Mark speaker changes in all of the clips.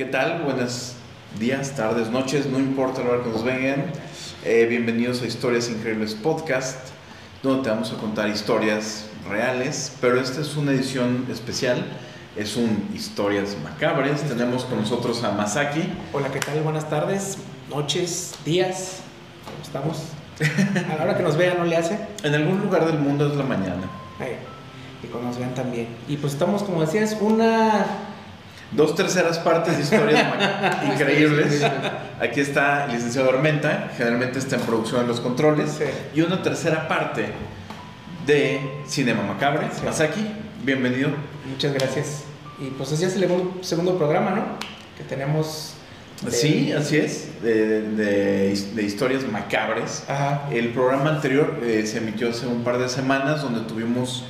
Speaker 1: ¿Qué tal? Buenos días, tardes, noches, no importa la hora que nos vengan. Eh, bienvenidos a Historias Increíbles Podcast, donde te vamos a contar historias reales, pero esta es una edición especial. Es un Historias Macabres. Tenemos con nosotros a Masaki.
Speaker 2: Hola, ¿qué tal? Buenas tardes, noches, días. ¿Cómo estamos? A la hora que nos vean, ¿no le hace?
Speaker 1: En algún lugar del mundo es la mañana.
Speaker 2: Ahí. Y cuando nos vean también. Y pues estamos, como decías, una...
Speaker 1: Dos terceras partes de historias increíbles. Aquí está el licenciado Armenta, generalmente está en producción de los controles.
Speaker 2: Sí.
Speaker 1: Y una tercera parte de Cinema Macabre.
Speaker 2: Sí.
Speaker 1: Masaki, bienvenido.
Speaker 2: Muchas gracias. Y pues es ya el segundo, segundo programa, ¿no? Que tenemos... de-
Speaker 1: Sí, así es, de, de- de historias macabres.
Speaker 2: Ajá.
Speaker 1: El programa anterior eh, se emitió hace un par de semanas donde tuvimos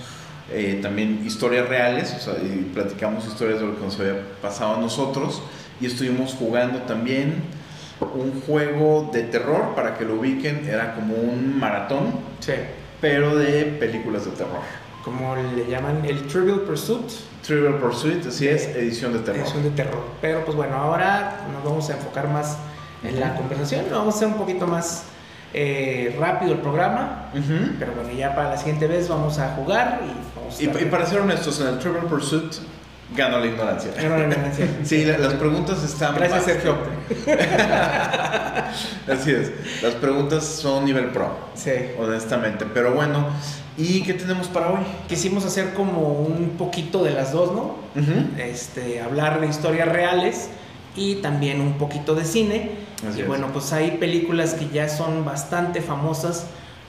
Speaker 1: eh, también historias reales, o sea, y platicamos historias de lo que nos había pasado a nosotros y estuvimos jugando también un juego de terror, para que lo ubiquen, era como un maratón,
Speaker 2: Sí.
Speaker 1: pero de películas de terror.
Speaker 2: Como le llaman el Trivial Pursuit.
Speaker 1: Trivial Pursuit, así es, edición de terror.
Speaker 2: Un de terror. Pero pues bueno, ahora nos vamos a enfocar más en la conversación. Vamos a hacer un poquito más eh, rápido el programa. Pero bueno, ya para la siguiente vez vamos a jugar y vamos a
Speaker 1: Y, y para ser honestos, en el Trivial Pursuit ganó la ignorancia.
Speaker 2: No, no, no, sí.
Speaker 1: La- las preguntas están.
Speaker 2: Gracias, Sergio.
Speaker 1: Así es. Las preguntas son nivel pro,
Speaker 2: Sí.
Speaker 1: honestamente. Pero bueno, ¿y qué tenemos para hoy?
Speaker 2: Quisimos hacer como un poquito de las dos, ¿no? Este, hablar de historias reales y también un poquito de cine.
Speaker 1: Así
Speaker 2: y
Speaker 1: es.
Speaker 2: bueno, pues hay películas que ya son bastante famosas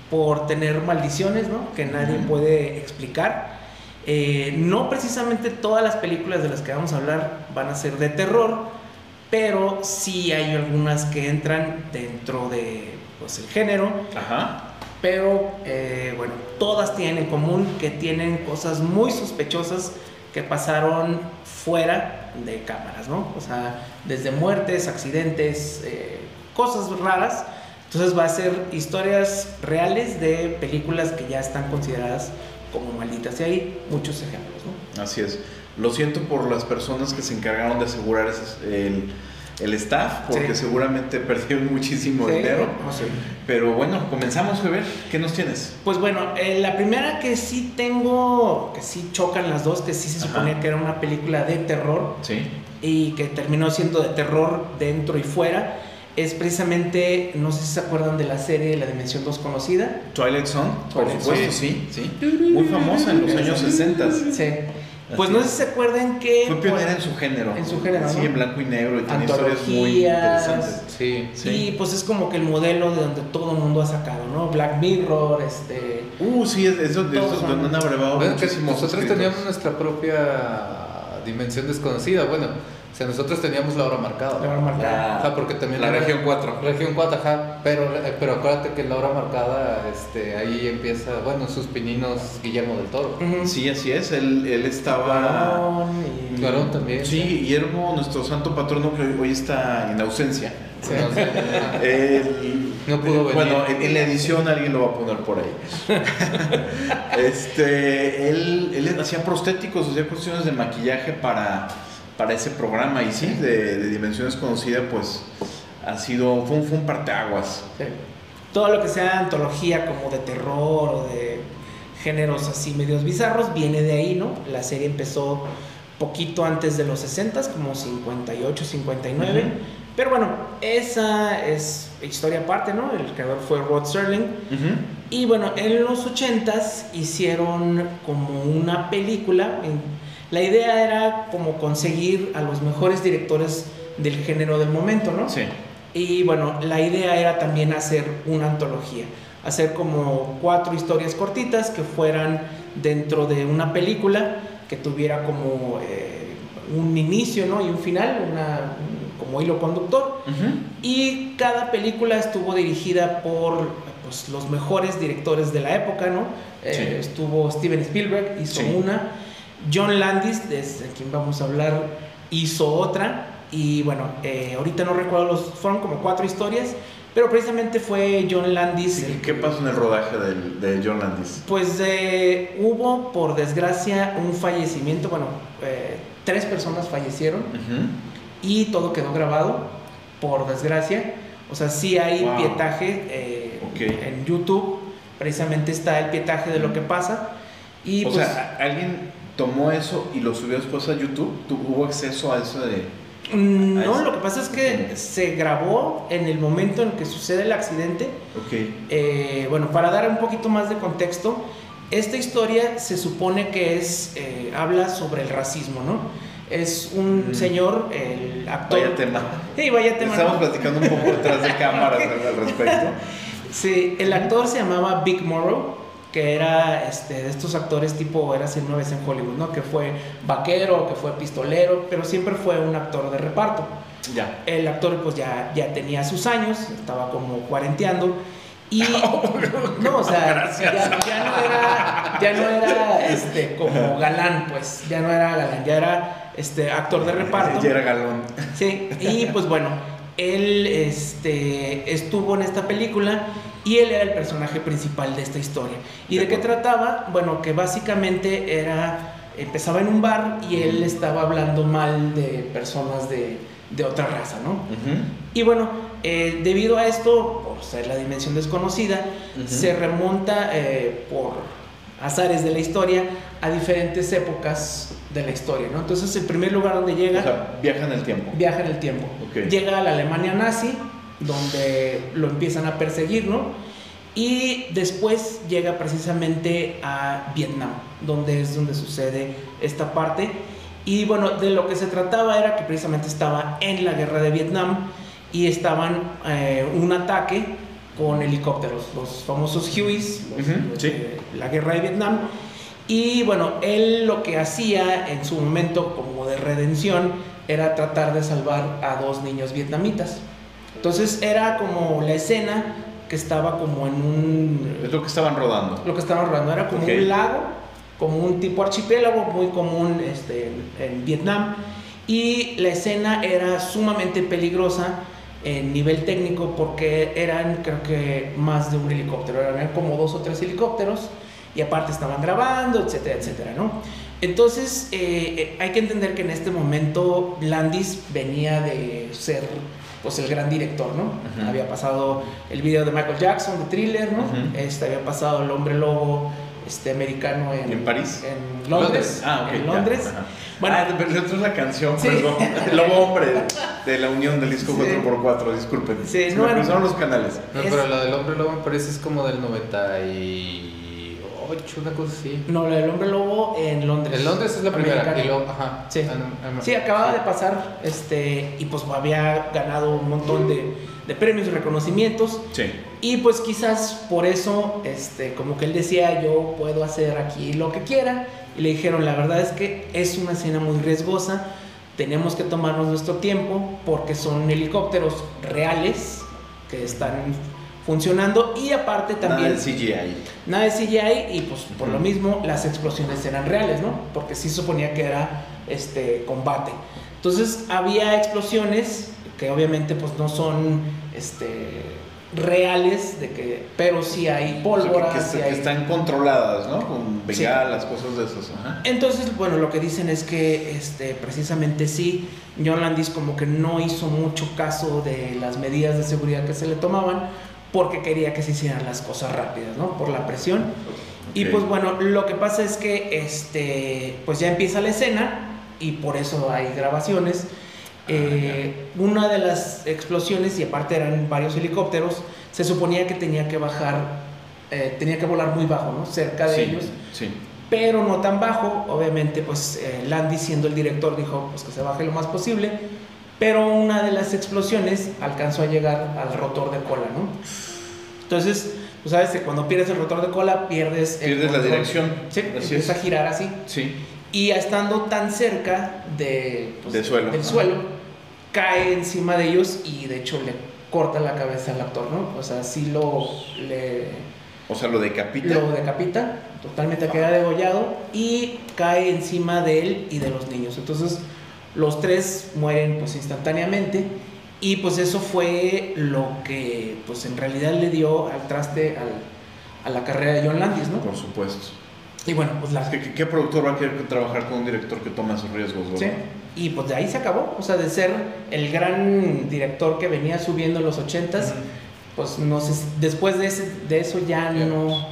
Speaker 2: por tener maldiciones, ¿no? Que nadie puede explicar. Eh, no precisamente todas las películas de las que vamos a hablar van a ser de terror, pero sí hay algunas que entran dentro de pues, el género.
Speaker 1: Ajá.
Speaker 2: Pero eh, bueno, todas tienen en común que tienen cosas muy sospechosas que pasaron fuera de cámaras, ¿no? O sea, desde muertes, accidentes, eh, cosas raras. Entonces va a ser historias reales de películas que ya están consideradas como malditas. Y hay muchos ejemplos, ¿no?
Speaker 1: Así es. Lo siento por las personas que se encargaron de asegurar ese- el, el staff, porque
Speaker 2: Sí.
Speaker 1: seguramente perdieron muchísimo
Speaker 2: Sí,
Speaker 1: dinero.
Speaker 2: sé.
Speaker 1: Pero bueno, comenzamos a ver. ¿Qué nos tienes?
Speaker 2: Pues bueno, eh, la primera que sí tengo, que sí chocan las dos, que sí se
Speaker 1: Ajá.
Speaker 2: suponía que era una película de terror,
Speaker 1: Sí.
Speaker 2: y que terminó siendo de terror dentro y fuera, es precisamente, no sé si se acuerdan de la serie La Dimensión Desconocida.
Speaker 1: Twilight Zone, por
Speaker 2: Twilight
Speaker 1: supuesto, sí, sí. Muy famosa en los años 60.
Speaker 2: Sí. Pues
Speaker 1: Así
Speaker 2: no sé si se acuerdan que...
Speaker 1: Fue pionera
Speaker 2: pues,
Speaker 1: en su género.
Speaker 2: en su género,
Speaker 1: Sí,
Speaker 2: ¿no?
Speaker 1: en blanco y negro y tiene historias muy interesantes.
Speaker 3: Sí.
Speaker 1: Sí.
Speaker 2: Y pues es como que el modelo de donde todo el mundo ha sacado, ¿no? Black Mirror, este...
Speaker 1: Uh, sí, es, es donde, es donde han abrevado
Speaker 3: Bueno, que nosotros teníamos nuestra propia dimensión desconocida. Bueno, o sea, nosotros teníamos la hora marcada.
Speaker 2: La hora marcada.
Speaker 3: Ajá, porque también
Speaker 1: La
Speaker 3: era-
Speaker 1: región 4.
Speaker 3: Región 4, ajá. Pero, eh, pero acuérdate que la hora marcada, este, ahí empieza, bueno, sus pininos Guillermo del Toro.
Speaker 1: Sí, así es. Él, él estaba.
Speaker 2: Varón y-
Speaker 3: Cuarón también.
Speaker 1: Sí, Guillermo, nuestro santo patrono, que hoy está en ausencia.
Speaker 2: Sí.
Speaker 3: No sé.
Speaker 1: Él-
Speaker 3: No pudo venir.
Speaker 1: Bueno, en, en la edición alguien lo va a poner por ahí. este, él, él hacía prostéticos, hacía cuestiones de maquillaje para, para ese programa. Y sí, de, de Dimensiones Conocida, pues ha sido. Fue un, fue un parteaguas.
Speaker 2: Sí. Todo lo que sea antología como de terror o de géneros así medios bizarros viene de ahí, ¿no? La serie empezó poquito antes de los 60, como 58, 59.
Speaker 1: Ujú.
Speaker 2: Pero bueno, esa es historia aparte, ¿no? El creador fue Rod Serling.
Speaker 1: Ujú.
Speaker 2: Y bueno, en los 80s hicieron como una película. en- La idea era como conseguir a los mejores directores del género del momento, ¿no?
Speaker 1: Sí.
Speaker 2: Y bueno, la idea era también hacer una antología, hacer como cuatro historias cortitas que fueran dentro de una película que tuviera como eh, un inicio ¿no? y un final, una, un- como hilo conductor. Y cada película estuvo dirigida por pues, los mejores directores de la época, ¿no? Eh,
Speaker 1: Sí.
Speaker 2: Estuvo Steven Spielberg, hizo
Speaker 1: Sí.
Speaker 2: una. John Landis, desde quien vamos a hablar, hizo otra. Y bueno, eh, ahorita no recuerdo, los, fueron como cuatro historias, pero precisamente fue John Landis.
Speaker 1: Sí,
Speaker 2: el
Speaker 1: ¿Qué pasó en el rodaje del- de John Landis?
Speaker 2: Pues eh, hubo, por desgracia, un fallecimiento. Bueno, eh, tres personas fallecieron.
Speaker 1: Ujú.
Speaker 2: y todo quedó grabado, por desgracia. O sea, sí hay
Speaker 1: Wow.
Speaker 2: pietaje eh, en YouTube, precisamente está el pietaje de lo que pasa. Y
Speaker 1: o
Speaker 2: pues,
Speaker 1: sea, alguien tomó eso y lo subió después a YouTube. ¿Tu- ¿Hubo acceso a eso de.?
Speaker 2: mm, no, lo que pasa es que se grabó en el momento en que sucede el accidente.
Speaker 1: Ok.
Speaker 2: Eh, bueno, para dar un poquito más de contexto, esta historia se supone que es, eh, habla sobre el racismo, ¿no? Es un
Speaker 1: Mm.
Speaker 2: señor, el actor...
Speaker 1: Vaya tema.
Speaker 2: Sí, vaya tema.
Speaker 1: Estamos
Speaker 2: ¿no?
Speaker 1: platicando un poco detrás de cámaras al respecto.
Speaker 2: Sí, el actor se llamaba Big Morrow, que era este, de estos actores tipo Eras una vez en Hollywood, ¿no? Que fue vaquero, que fue pistolero, pero siempre fue un actor de reparto.
Speaker 1: Ya.
Speaker 2: El actor pues ya, ya tenía sus años, estaba como cuarenteando y no, o sea, ya, ya no era, ya no era este, como galán, pues, ya no era galán, ya era este, actor de reparto.
Speaker 1: Ya era galón.
Speaker 2: Sí, y pues bueno, él este, estuvo en esta película y él era el personaje principal de esta historia. ¿Y de,
Speaker 1: De
Speaker 2: qué trataba? Bueno, que básicamente era, empezaba en un bar y él estaba hablando mal de personas de, de otra raza, ¿no? Y bueno, eh, debido a esto, por ser la dimensión desconocida, se remonta eh, por azares de la historia a diferentes épocas de la historia, ¿no? Entonces, el primer lugar donde llega
Speaker 1: O sea, viaja en el tiempo.
Speaker 2: viaja en el tiempo. Llega a la Alemania nazi, donde lo empiezan a perseguir, ¿no? Y después llega precisamente a Vietnam, donde es donde sucede esta parte. Y bueno, de lo que se trataba era que precisamente estaba en la guerra de Vietnam y estaban eh, un ataque con helicópteros, los famosos Hueys, los-
Speaker 1: sí.
Speaker 2: la guerra de Vietnam. Y bueno, él lo que hacía en su momento como de redención era tratar de salvar a dos niños vietnamitas. Entonces era como la escena que estaba como en un...
Speaker 1: Es lo que estaban rodando.
Speaker 2: Lo que estaban rodando era como un lago, como un tipo archipiélago muy común este, en, en Vietnam. Y la escena era sumamente peligrosa en nivel técnico porque eran creo que más de un helicóptero, eran como dos o tres helicópteros y aparte estaban grabando, etcétera, etcétera, ¿no? Entonces eh, eh, hay que entender que en este momento Landis venía de ser pues el gran director, ¿no? Había pasado el video de Michael Jackson, de Thriller, ¿no? Este había pasado el hombre lobo este americano en,
Speaker 1: ¿En París?
Speaker 2: en Londres,
Speaker 1: Ah, ok.
Speaker 2: en
Speaker 1: ya.
Speaker 2: Londres.
Speaker 1: Ajá.
Speaker 2: Bueno,
Speaker 1: ah, pero esto es la canción,
Speaker 2: Sí.
Speaker 1: perdón. El lobo hombre de la unión del disco
Speaker 2: Sí.
Speaker 1: 4x4, disculpen.
Speaker 2: Sí,
Speaker 1: Se
Speaker 2: no,
Speaker 1: me
Speaker 2: no.
Speaker 1: los canales.
Speaker 3: No,
Speaker 2: Es-
Speaker 3: pero la del hombre lobo me parece es como del 98, una cosa así.
Speaker 2: no, la del hombre lobo en Londres.
Speaker 3: En Londres es la primera.
Speaker 2: Americano.
Speaker 3: Y luego, ajá.
Speaker 2: Sí. Sí, acababa de pasar, este, y pues había ganado un montón de, de premios y reconocimientos.
Speaker 1: Sí.
Speaker 2: Y pues quizás por eso, este, como que él decía, yo puedo hacer aquí lo que quiera. Y le dijeron, la verdad es que es una escena muy riesgosa, tenemos que tomarnos nuestro tiempo porque son helicópteros reales que están funcionando y aparte también
Speaker 1: Nada de CGI.
Speaker 2: nada de CGI y pues por lo mismo las explosiones eran reales, ¿no? Porque sí suponía que era este combate. Entonces había explosiones que obviamente pues no son este reales de que pero sí hay
Speaker 1: O sea,
Speaker 2: pólvora,
Speaker 1: que, que-
Speaker 2: sí
Speaker 1: que
Speaker 2: hay-
Speaker 1: están controladas, ¿no? Con
Speaker 2: Sí.
Speaker 1: bengalas, cosas de esas. Ajá.
Speaker 2: Entonces, bueno, lo que dicen es que este, precisamente sí, John Landis como que no hizo mucho caso de las medidas de seguridad que se le tomaban porque quería que se hicieran las cosas rápidas, ¿no? Por la presión. Y
Speaker 1: Ok.
Speaker 2: pues bueno, lo que pasa es que este, pues ya empieza la escena y por eso hay grabaciones. Eh, una de las explosiones, y aparte eran varios helicópteros, se suponía que tenía que bajar, eh, tenía que volar muy bajo, ¿no? Cerca de
Speaker 1: Sí,
Speaker 2: ellos
Speaker 1: Sí.
Speaker 2: pero no tan bajo. Obviamente, pues eh, Landy, siendo el director, dijo pues, que se baje lo más posible. Pero una de las explosiones alcanzó a llegar al rotor de cola, ¿no? Entonces, tú sabes que cuando pierdes el rotor de cola, pierdes el
Speaker 1: Pierdes la
Speaker 2: control.
Speaker 1: dirección.
Speaker 2: Sí,
Speaker 1: Así
Speaker 2: empieza
Speaker 1: es.
Speaker 2: a girar así.
Speaker 1: Sí.
Speaker 2: Y estando tan cerca de, pues,
Speaker 1: Del suelo.
Speaker 2: del
Speaker 1: Ajá.
Speaker 2: suelo, cae encima de ellos y de hecho le corta la cabeza al actor, ¿no? O sea, sí lo, le,
Speaker 1: O sea, lo decapita.
Speaker 2: lo decapita, totalmente queda degollado y cae encima de él y de los niños. Entonces los tres mueren pues instantáneamente y pues eso fue lo que pues en realidad le dio al traste al- a la carrera de John Landis, ¿no?
Speaker 1: Por supuesto.
Speaker 2: Y bueno, pues la...
Speaker 1: ¿Qué, qué- qué productor va a querer trabajar con un director que toma esos riesgos,
Speaker 2: Sí,
Speaker 1: verdad?
Speaker 2: Y pues de ahí se acabó. O sea, de ser el gran director que venía subiendo en los ochentas, pues no sé, si- después de, ese, de eso ya no...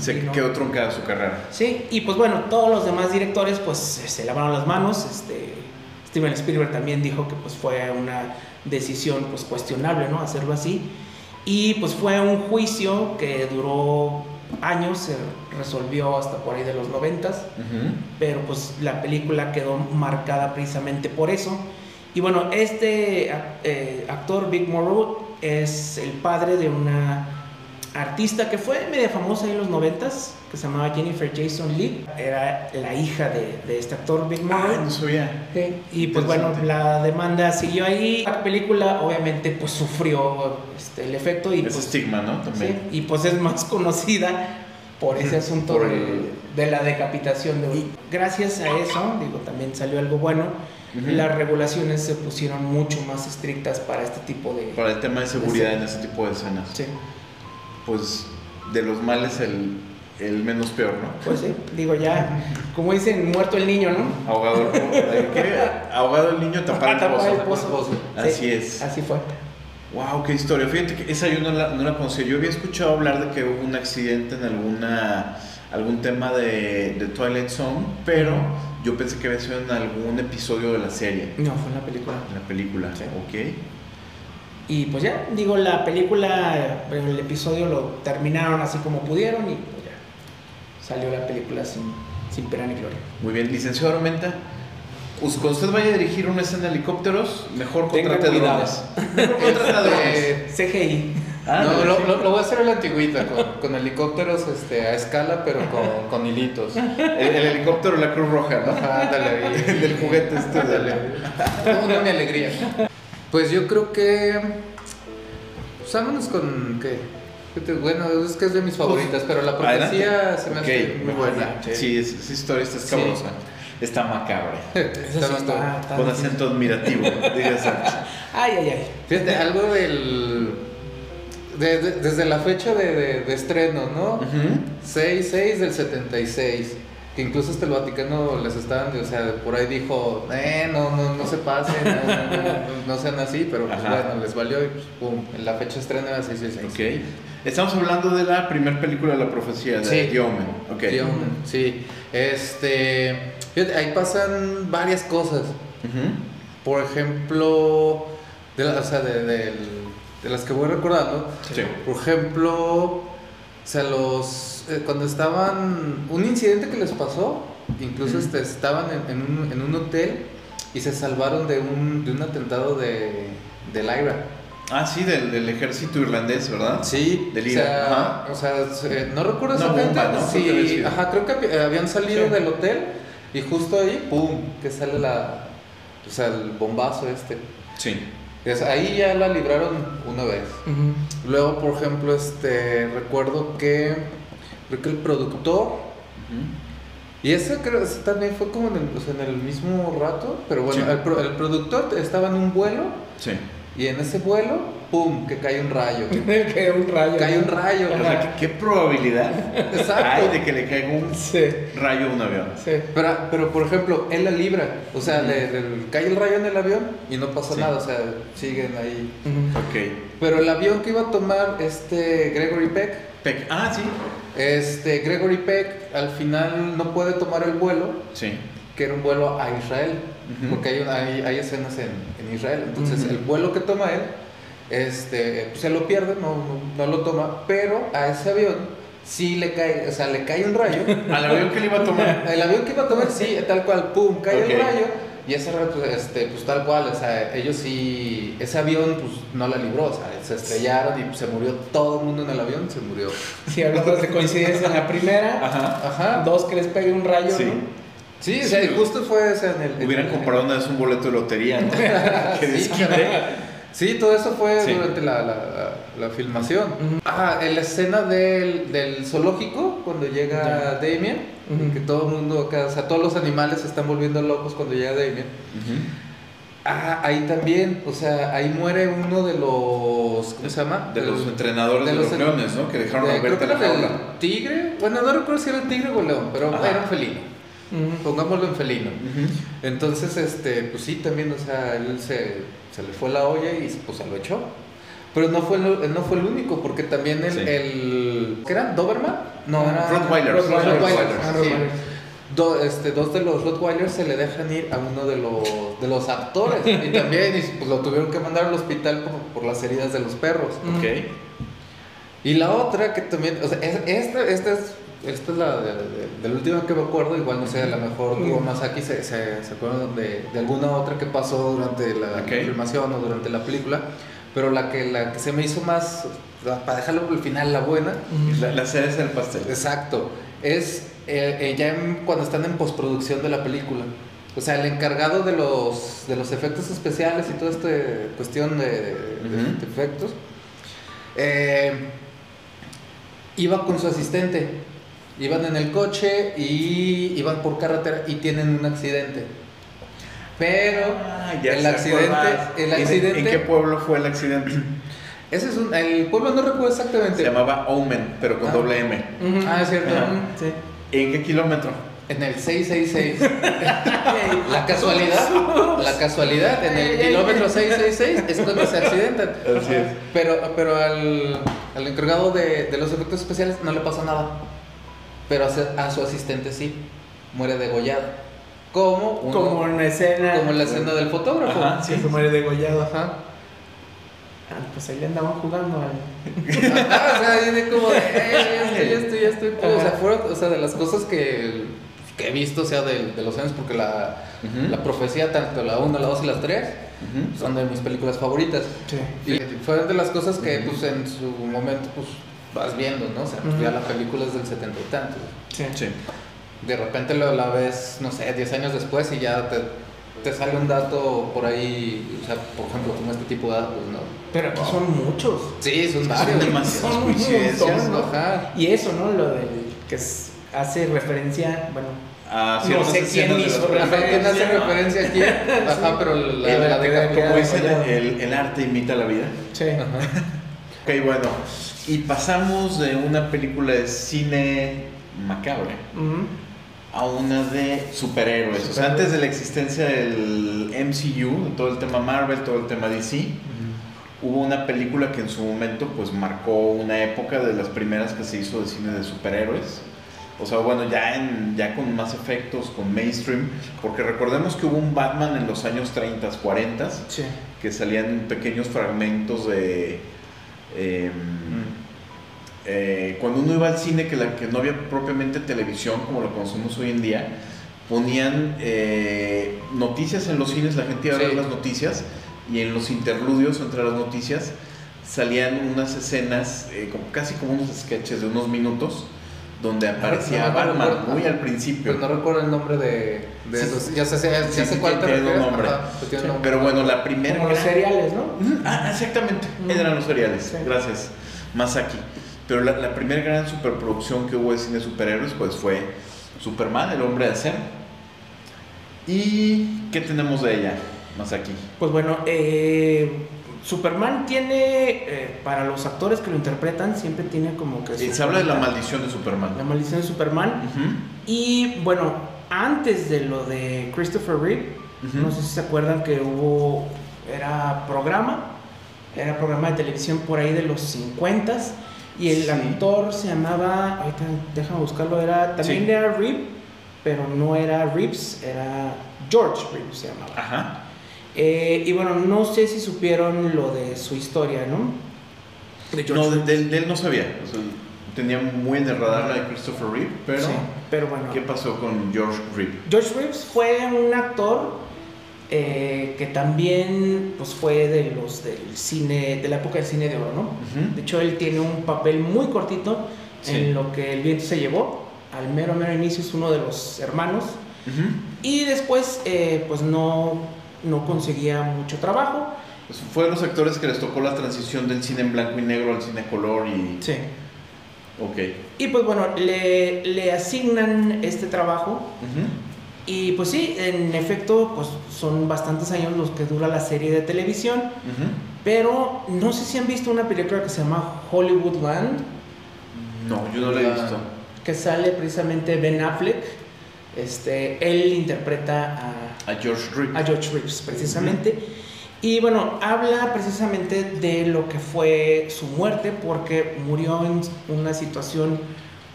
Speaker 1: Se
Speaker 2: no-
Speaker 1: quedó truncada su carrera.
Speaker 2: Sí, y pues bueno, todos los demás directores pues se se lavaron las manos. Este, Steven Spielberg también dijo que pues fue una decisión pues cuestionable, ¿no? Hacerlo así. Y pues fue un juicio que duró años, se resolvió hasta por ahí de los noventas,
Speaker 1: Ujú.
Speaker 2: pero pues la película quedó marcada precisamente por eso. Y bueno, este eh, actor, Big Morrow, es el padre de una artista que fue media famosa en los noventas, que se llamaba Jennifer Jason Leigh. Era la hija de, de este actor, Big Morrow.
Speaker 1: Ah, no sabía.
Speaker 2: Sí, Y pues bueno, la demanda siguió ahí. La película obviamente pues sufrió este, el efecto y
Speaker 1: Ese
Speaker 2: pues,
Speaker 1: estigma, ¿no?
Speaker 2: sí,
Speaker 1: También.
Speaker 2: y pues es más conocida por ese asunto
Speaker 1: Por
Speaker 2: de,
Speaker 1: el-
Speaker 2: de la decapitación de un- Gracias a eso, digo, también salió algo bueno.
Speaker 1: Ujú.
Speaker 2: Las regulaciones se pusieron mucho más estrictas para este tipo de...
Speaker 1: Para el tema de seguridad
Speaker 2: Sí.
Speaker 1: en ese tipo de escenas.
Speaker 2: Sí,
Speaker 1: Pues de los males el, el menos peor, ¿no?
Speaker 2: pues sí, digo ya, como dicen, muerto el niño, ¿no?
Speaker 1: Ahogado, ¿qué? Ahogado el niño, tapar el pozo.
Speaker 2: pozo.
Speaker 1: Así
Speaker 2: Sí,
Speaker 1: es.
Speaker 2: Así fue.
Speaker 1: Wow, qué historia. Fíjate que esa yo no la, no la conocía. Yo había escuchado hablar de que hubo un accidente en alguna algún tema de, de Twilight Zone, pero yo pensé que había sido en algún episodio de la serie,
Speaker 2: No, fue una película.
Speaker 1: en la película.
Speaker 2: Sí.
Speaker 1: Ok.
Speaker 2: Y pues ya, digo, la película, bueno, el episodio lo terminaron así como pudieron y pues ya salió la película sin, sin pena ni gloria.
Speaker 1: Muy bien, licenciado Armenta. us- Cuando usted vaya a dirigir una escena de helicópteros, mejor contrate drones. Mejor contrate drones.
Speaker 2: CGI.
Speaker 1: Ah,
Speaker 3: no, lo, lo- lo voy a hacer a la antigüita, con, con helicópteros este, a escala, pero con, con hilitos.
Speaker 1: El, el helicóptero de la Cruz Roja, ¿no?
Speaker 3: Ajá, ándale ahí.
Speaker 1: El del juguete este.
Speaker 3: No, no, mi alegría. Pues yo creo que. Pues vámonos con. ¿qué? ¿Qué te- Bueno, es que es de mis favoritas, pero la profecía se me hace
Speaker 1: Ok,
Speaker 3: muy buena.
Speaker 1: Sí, es- esa historia está
Speaker 3: Sí.
Speaker 1: escabrosa. Está macabra.
Speaker 3: Está
Speaker 2: sí está
Speaker 1: Con acento admirativo, diría Sánchez.
Speaker 2: Ay, ay, ay.
Speaker 3: Fíjate, algo del. de- de- desde la fecha de, de- estreno, ¿no?
Speaker 1: Ujú.
Speaker 3: 6-6 del 76. Que incluso hasta el Vaticano les estaban, o sea, por ahí dijo, eh, no, no, no se pasen, no, sean así, pero pues bueno, les valió y pues, pum, en la fecha de estreno era 666.
Speaker 1: Ok. Estamos hablando de la primera película de la profecía, de
Speaker 3: Sí.
Speaker 1: The Omen. Ok.
Speaker 3: Sí, hombre, sí. Este, fíjate, ahí pasan varias cosas.
Speaker 1: Ujú.
Speaker 3: Por ejemplo, de, la- o sea, de las que voy recordando,
Speaker 1: Sí.
Speaker 3: Por ejemplo, o sea, los eh, cuando estaban un incidente que les pasó, incluso este, estaban en, en un, en un hotel y se salvaron de un, de un atentado de del IRA.
Speaker 1: Ah, sí, del, del ejército irlandés, ¿verdad?
Speaker 3: Sí,
Speaker 1: Del
Speaker 3: o
Speaker 1: IRA,
Speaker 3: sea,
Speaker 1: ajá.
Speaker 3: o sea, se- no recuerdo exactamente. Sí, ajá, creo que hab- habían salido
Speaker 1: Sí.
Speaker 3: del hotel y justo ahí, pum, que sale la o sea, el bombazo este.
Speaker 1: Sí.
Speaker 3: Es- ahí ya la libraron una vez. Luego, por ejemplo, este recuerdo que creo que el productor y ese creo ese también fue como en el, o sea, en el mismo rato, pero bueno,
Speaker 1: Sí.
Speaker 3: el, el productor estaba en un vuelo
Speaker 1: Sí.
Speaker 3: y en ese vuelo, pum, que cae un rayo.
Speaker 2: que un rayo.
Speaker 3: cae un rayo.
Speaker 1: O sea, ¿qué, qué probabilidad
Speaker 3: Exacto.
Speaker 1: hay de que le caiga un
Speaker 2: Sí,
Speaker 1: rayo a un avión?
Speaker 2: sí.
Speaker 3: Pero, pero por ejemplo, él la libra, o sea, le, le cae el rayo en el avión y no pasa
Speaker 1: Sí.
Speaker 3: nada, o sea, siguen ahí.
Speaker 2: Ujú.
Speaker 1: Ok.
Speaker 3: Pero el avión que iba a tomar este Gregory Peck,
Speaker 1: Peck. Ah, sí.
Speaker 3: este Gregory Peck al final no puede tomar el vuelo,
Speaker 1: Sí.
Speaker 3: que era un vuelo a Israel, porque hay, una- hay, hay escenas en, en Israel. Entonces, el vuelo que toma él, este, pues, se lo pierde, no, no, no lo toma, pero a ese avión sí le cae, o sea, le cae un rayo.
Speaker 1: Al avión que le iba a tomar.
Speaker 3: El avión que iba a tomar, sí, tal cual, pum, cae
Speaker 1: Ok.
Speaker 3: el rayo. Y ese rayo, pues, este, pues tal cual, o sea, ellos sí, ese avión, pues no la libró, o sea, se estrellaron y pues, se murió todo el mundo en el avión, se murió.
Speaker 2: Si hablamos de coincidencia en la primera,
Speaker 1: Ajá.
Speaker 3: Ajá.
Speaker 2: dos que les pegue un rayo,
Speaker 1: Sí.
Speaker 2: ¿no?
Speaker 3: Sí, o sea, justo fue o sea, en el. en
Speaker 1: Hubieran
Speaker 3: el-
Speaker 1: comprado una vez un boleto de lotería, ¿no? que
Speaker 3: Sí. Sí, todo eso fue
Speaker 1: Sí.
Speaker 3: durante la, la, la filmación. Ah, en la escena del, del zoológico, cuando llega. Damien, que todo el mundo acá, o sea, todos los animales se están volviendo locos cuando llega Damien. Ah, ahí también, o sea, ahí muere uno de los, ¿cómo se llama?
Speaker 1: De los entrenadores de, los, leones, ¿no? Que dejaron
Speaker 3: de-
Speaker 1: la jaula.
Speaker 3: tigre, bueno, no recuerdo si era el tigre o el león, pero
Speaker 1: Ajá.
Speaker 3: era un felino.
Speaker 2: Ujú.
Speaker 3: pongámoslo en felino.
Speaker 1: Ujú.
Speaker 3: Entonces, este, pues sí, también, o sea, él se, se le fue la olla y pues se lo echó. Pero no fue, el- él no fue el único, porque también el,
Speaker 1: Sí.
Speaker 3: el ¿qué era? ¿Doberman? No, era...
Speaker 1: Rottweilers.
Speaker 2: Ah.
Speaker 3: Do- este, dos de los Rottweilers se le dejan ir a uno de los, de los actores. y también y, pues, lo tuvieron que mandar al hospital por, por las heridas de los perros.
Speaker 1: Ok.
Speaker 3: Y la otra que también, o sea, es- esta, esta es, esta es la de, de- de la última que me acuerdo, igual no sé, a lo mejor
Speaker 2: Mm.
Speaker 3: Hugo Masaki se, se, se acuerdan de, de alguna otra que pasó durante la
Speaker 1: Ok.
Speaker 3: filmación o durante la película, pero la que, la que se me hizo más, para dejarlo por el final, la buena,
Speaker 2: Ujú.
Speaker 1: La, la cereza del pastel.
Speaker 3: exacto, es eh, eh, ya en- cuando están en postproducción de la película. O sea, el encargado de los, de los efectos especiales y toda esta cuestión de, de-
Speaker 1: Ujú.
Speaker 3: de efectos, eh, iba con su asistente. Iban en el coche y iban por carretera y tienen un accidente. Pero
Speaker 1: Ah, ya
Speaker 3: el accidente, el
Speaker 1: ¿En-
Speaker 3: accidente,
Speaker 1: ¿En qué pueblo fue el accidente?
Speaker 3: ese es un, el pueblo no recuerdo exactamente.
Speaker 1: Se llamaba Omen, pero con
Speaker 3: Ah.
Speaker 1: doble M.
Speaker 3: Ah, es cierto.
Speaker 2: Sí.
Speaker 1: ¿En qué kilómetro?
Speaker 3: En el 666. La casualidad, la casualidad, en el kilómetro 666 es cuando se accidentan.
Speaker 1: Así es.
Speaker 3: Pero, pero al, al encargado de, de los efectos especiales no le pasa nada. Pero a, su- a su asistente sí. Muere degollado. Como, uno-
Speaker 2: Como en la escena.
Speaker 3: como en la escena del fotógrafo.
Speaker 1: Ajá,
Speaker 2: Sí, se muere degollado.
Speaker 3: Ajá.
Speaker 2: Ah, pues ahí le andaban jugando al.
Speaker 3: Ajá, o sea, ahí de como de, "Eh, ya estoy, ya estoy, ya estoy. O sea, fueron, o sea, de las cosas que, que he visto, o sea, de, de los años, porque la,
Speaker 1: Ujú.
Speaker 3: la profecía, tanto la 1, la 2 y las 3,
Speaker 1: Ujú.
Speaker 3: son de mis películas favoritas.
Speaker 2: Sí.
Speaker 3: Y fueron de las cosas que, pues, en su momento, pues, vas viendo, ¿no? O sea, pues, ya la película es del setenta y tantos.
Speaker 2: Sí.
Speaker 1: Sí.
Speaker 3: De repente lo, la ves, no sé, 10 años después y ya te, te sale un dato por ahí, o sea, por ejemplo, como este tipo de datos, ¿no?
Speaker 2: Pero aquí son muchos.
Speaker 3: Sí, son
Speaker 1: Son
Speaker 3: varios.
Speaker 2: Son ¿no?
Speaker 3: Ajá.
Speaker 2: Y eso, ¿no? Lo del que es- hace referencia, bueno, No sé quién hizo
Speaker 3: ¿quién hace referencia aquí? Ajá, pero la,
Speaker 2: la
Speaker 3: la.
Speaker 1: Como dicen,
Speaker 2: Ajá.
Speaker 1: el, el arte imita la vida.
Speaker 2: sí.
Speaker 3: Ajá.
Speaker 1: Ok, bueno. Y pasamos de una película de cine macabre a una de superhéroes. O sea, antes de la existencia del MCU, de todo el tema Marvel, todo el tema DC, hubo una película que en su momento pues marcó una época de las primeras que se hizo de cine de superhéroes. O sea, bueno, ya, en, ya con más efectos, con mainstream, porque recordemos que hubo un Batman en los años 30, 40,
Speaker 2: Sí.
Speaker 1: que salían pequeños fragmentos de... eh, eh, cuando uno iba al cine, que, la, que no había propiamente televisión como lo conocemos hoy en día, ponían eh, noticias en los cines, la gente iba a ver
Speaker 3: Sí.
Speaker 1: las noticias y en los interludios entre las noticias salían unas escenas, eh, como, casi como unos sketches de unos minutos, donde aparecía
Speaker 3: no,
Speaker 1: Batman,
Speaker 3: recuerdo.
Speaker 1: muy al principio.
Speaker 3: Pero no recuerdo el nombre de, de
Speaker 1: Sí.
Speaker 3: esos. Ya sé, ya,
Speaker 1: Sí,
Speaker 3: sé cuál te
Speaker 1: tiene un nombre.
Speaker 3: Ajá, pues tiene un
Speaker 2: Sí.
Speaker 3: nombre.
Speaker 1: Pero bueno, la primera...
Speaker 2: Como los cereales, ¿no?
Speaker 1: Ah, exactamente.
Speaker 2: Mm.
Speaker 1: Eran los cereales. Gracias. Masaki. Pero la, la primera gran superproducción que hubo de cine de superhéroes pues fue Superman, el hombre de acero. ¿Y qué tenemos de ella, Masaki?
Speaker 2: Pues bueno, eh, Superman tiene, eh, para los actores que lo interpretan, siempre tiene como que...
Speaker 1: Se habla de la maldición de Superman.
Speaker 2: La maldición de Superman. Y bueno, antes de lo de Christopher Reeve, no sé si se acuerdan que hubo, era programa, era programa de televisión por ahí de los 50 y el
Speaker 1: Sí.
Speaker 2: actor se llamaba, ahorita déjame buscarlo, era, también
Speaker 1: Sí.
Speaker 2: era Reeve, pero no era Reeves, era George Reeves se llamaba.
Speaker 1: Ajá.
Speaker 2: Eh, y bueno, no sé si supieron lo de su historia, ¿no? De George
Speaker 1: No, de,
Speaker 2: Reeves.
Speaker 1: de- de él no sabía. O sea, tenía muy en el radar la de Christopher Reeve, pero
Speaker 2: Sí, pero bueno.
Speaker 1: ¿qué pasó con George Reeve?
Speaker 2: George Reeves fue un actor eh, que también pues, fue de los del cine, de la época del cine de oro, ¿no? De hecho, él tiene un papel muy cortito
Speaker 1: Sí.
Speaker 2: en lo que el viento se llevó. Al mero, mero inicio es uno de los hermanos. Y después, eh, pues no, no conseguía mucho trabajo.
Speaker 1: Pues fue de los actores que les tocó la transición del cine en blanco y negro al cine color y...
Speaker 2: Sí.
Speaker 1: Ok.
Speaker 2: Y pues bueno, le, le asignan este trabajo. Y pues sí, en efecto, pues son bastantes años los que dura la serie de televisión. Pero no sé si han visto una película que se llama Hollywoodland,
Speaker 1: No, yo no lo he visto.
Speaker 2: que sale precisamente Ben Affleck. Este, él interpreta a,
Speaker 1: A George Reed.
Speaker 2: a George Reeves, precisamente. Y bueno, habla precisamente de lo que fue su muerte, porque murió en una situación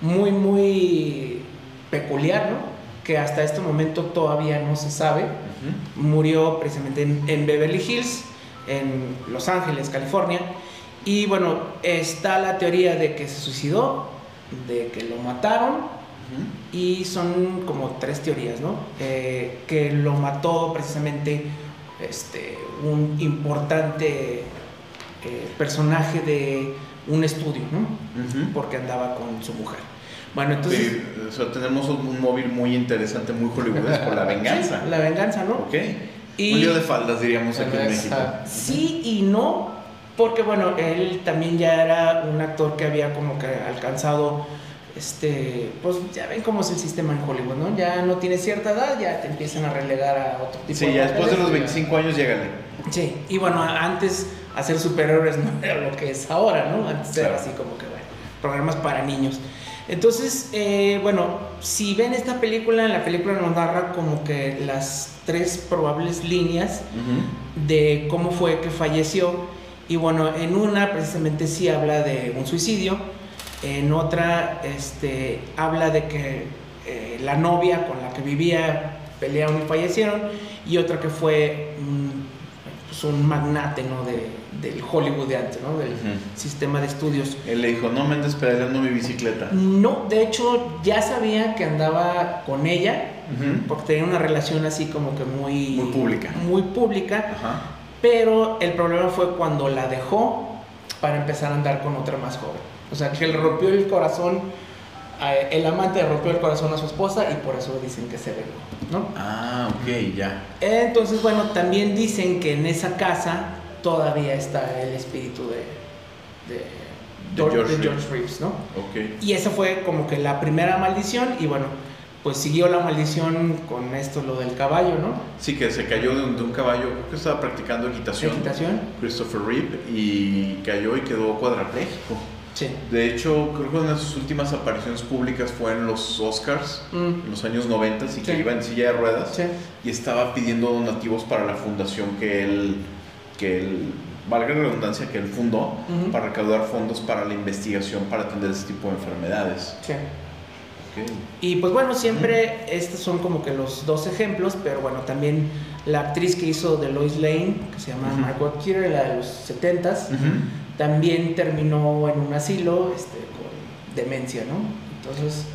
Speaker 2: muy, muy peculiar, ¿no? Que hasta este momento todavía no se sabe. Murió precisamente en, en Beverly Hills, en Los Ángeles, California. Y bueno, está la teoría de que se suicidó, de que lo mataron, Y son como tres teorías, ¿no? Eh, que lo mató precisamente este, un importante eh, personaje de un estudio, ¿no? Porque andaba con su mujer. Bueno, entonces...
Speaker 1: Sí, o sea, tenemos un, un móvil muy interesante, muy hollywoodesco, la venganza.
Speaker 2: Sí, la venganza, ¿no?
Speaker 1: Ok.
Speaker 2: Y-
Speaker 1: Un lío de faldas, diríamos aquí en México.
Speaker 2: Sí y no, porque bueno, él también ya era un actor que había como que alcanzado, este, pues ya ven cómo es el sistema en Hollywood, ¿no? Ya no tienes cierta edad, ya te empiezan a relegar a otro tipo
Speaker 1: Sí,
Speaker 2: de
Speaker 1: ya después de los 25 años, llégale.
Speaker 2: Sí, y bueno, antes hacer superhéroes no era lo que es ahora, ¿no? Antes era
Speaker 1: Claro.
Speaker 2: así como que, bueno, programas para niños. Entonces, eh, bueno, si ven esta película, la película nos narra como que las tres probables líneas de cómo fue que falleció. Y bueno, en una precisamente sí habla de un suicidio, en otra este, habla de que eh, la novia con la que vivía pelearon y fallecieron, y otra que fue un, pues, un magnate ¿no? de, del Hollywood de antes, ¿no? del sistema de estudios.
Speaker 1: Él le dijo, no me andes pedaleando mi bicicleta.
Speaker 2: No, de hecho ya sabía que andaba con ella, porque tenía una relación así como que muy...
Speaker 1: Muy pública.
Speaker 2: Muy pública.
Speaker 1: Ajá.
Speaker 2: Pero el problema fue cuando la dejó para empezar a andar con otra más joven. O sea, que él rompió el corazón, el amante le rompió el corazón a su esposa y por eso dicen que se vengó, ¿no?
Speaker 1: Ah, ok, ya.
Speaker 2: Entonces, bueno, también dicen que en esa casa todavía está el espíritu de, de,
Speaker 1: De
Speaker 2: George, de George Reeves, ¿no?
Speaker 1: Ok.
Speaker 2: Y esa fue como que la primera maldición y bueno, pues siguió la maldición con esto, lo del caballo, ¿no?
Speaker 1: Sí, que se cayó de un, de un caballo, creo que estaba practicando equitación.
Speaker 2: Equitación.
Speaker 1: Christopher Reeve y cayó y quedó cuadrapléjico.
Speaker 2: Sí.
Speaker 1: De hecho, creo que una de sus últimas apariciones públicas fue en los Oscars,
Speaker 2: Mm.
Speaker 1: en los años 90, y que iba en silla de ruedas
Speaker 2: Sí.
Speaker 1: y estaba pidiendo donativos para la fundación que él, que él, valga la redundancia, que él fundó, para recaudar fondos para la investigación para atender ese tipo de enfermedades.
Speaker 2: Sí.
Speaker 1: Ok.
Speaker 2: Y pues bueno, siempre estos son como que los dos ejemplos, pero bueno, también la actriz que hizo de Lois Lane, que se llama. Margot Kidder, la de los 70s,
Speaker 1: Ujú.
Speaker 2: También terminó en un asilo este, con demencia, ¿no? Entonces,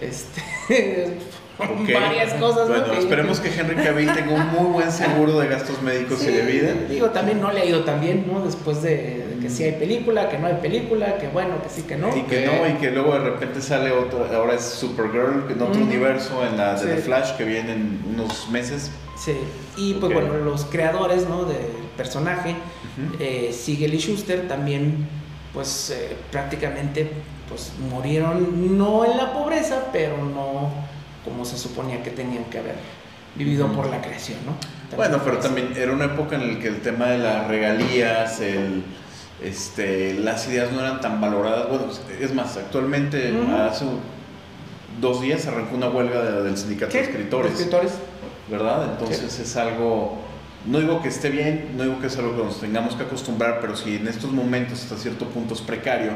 Speaker 2: este,
Speaker 1: Ok.
Speaker 2: varias cosas. ¿no?
Speaker 1: Bueno, esperemos que Henry Cavill tenga un muy buen seguro de gastos médicos y de vida.
Speaker 2: Digo, también no le ha ido tan bien, ¿no? Después de, de que sí hay película, que no hay película, que bueno, que sí, que no.
Speaker 1: Y que no, y que luego de repente sale otro, ahora es Supergirl en otro universo, en la de
Speaker 2: Sí.
Speaker 1: The Flash, que viene en unos meses.
Speaker 2: Sí, y pues bueno, los creadores, ¿no? Del personaje,
Speaker 1: Ujú.
Speaker 2: eh, Siegel y Schuster también, pues eh, prácticamente, pues murieron no en la pobreza, pero no como se suponía que tenían que haber vivido por la creación, ¿no?
Speaker 1: Bueno, pero también era una época en la que el tema de las regalías, el, este, las ideas no eran tan valoradas. Bueno, es más, actualmente hace dos días arrancó una huelga de- del sindicato
Speaker 2: ¿Qué?
Speaker 1: de escritores,
Speaker 2: Escritores.
Speaker 1: ¿verdad? Entonces es algo, no digo que esté bien, no digo que es algo que nos tengamos que acostumbrar, pero si en estos momentos hasta cierto punto es precario,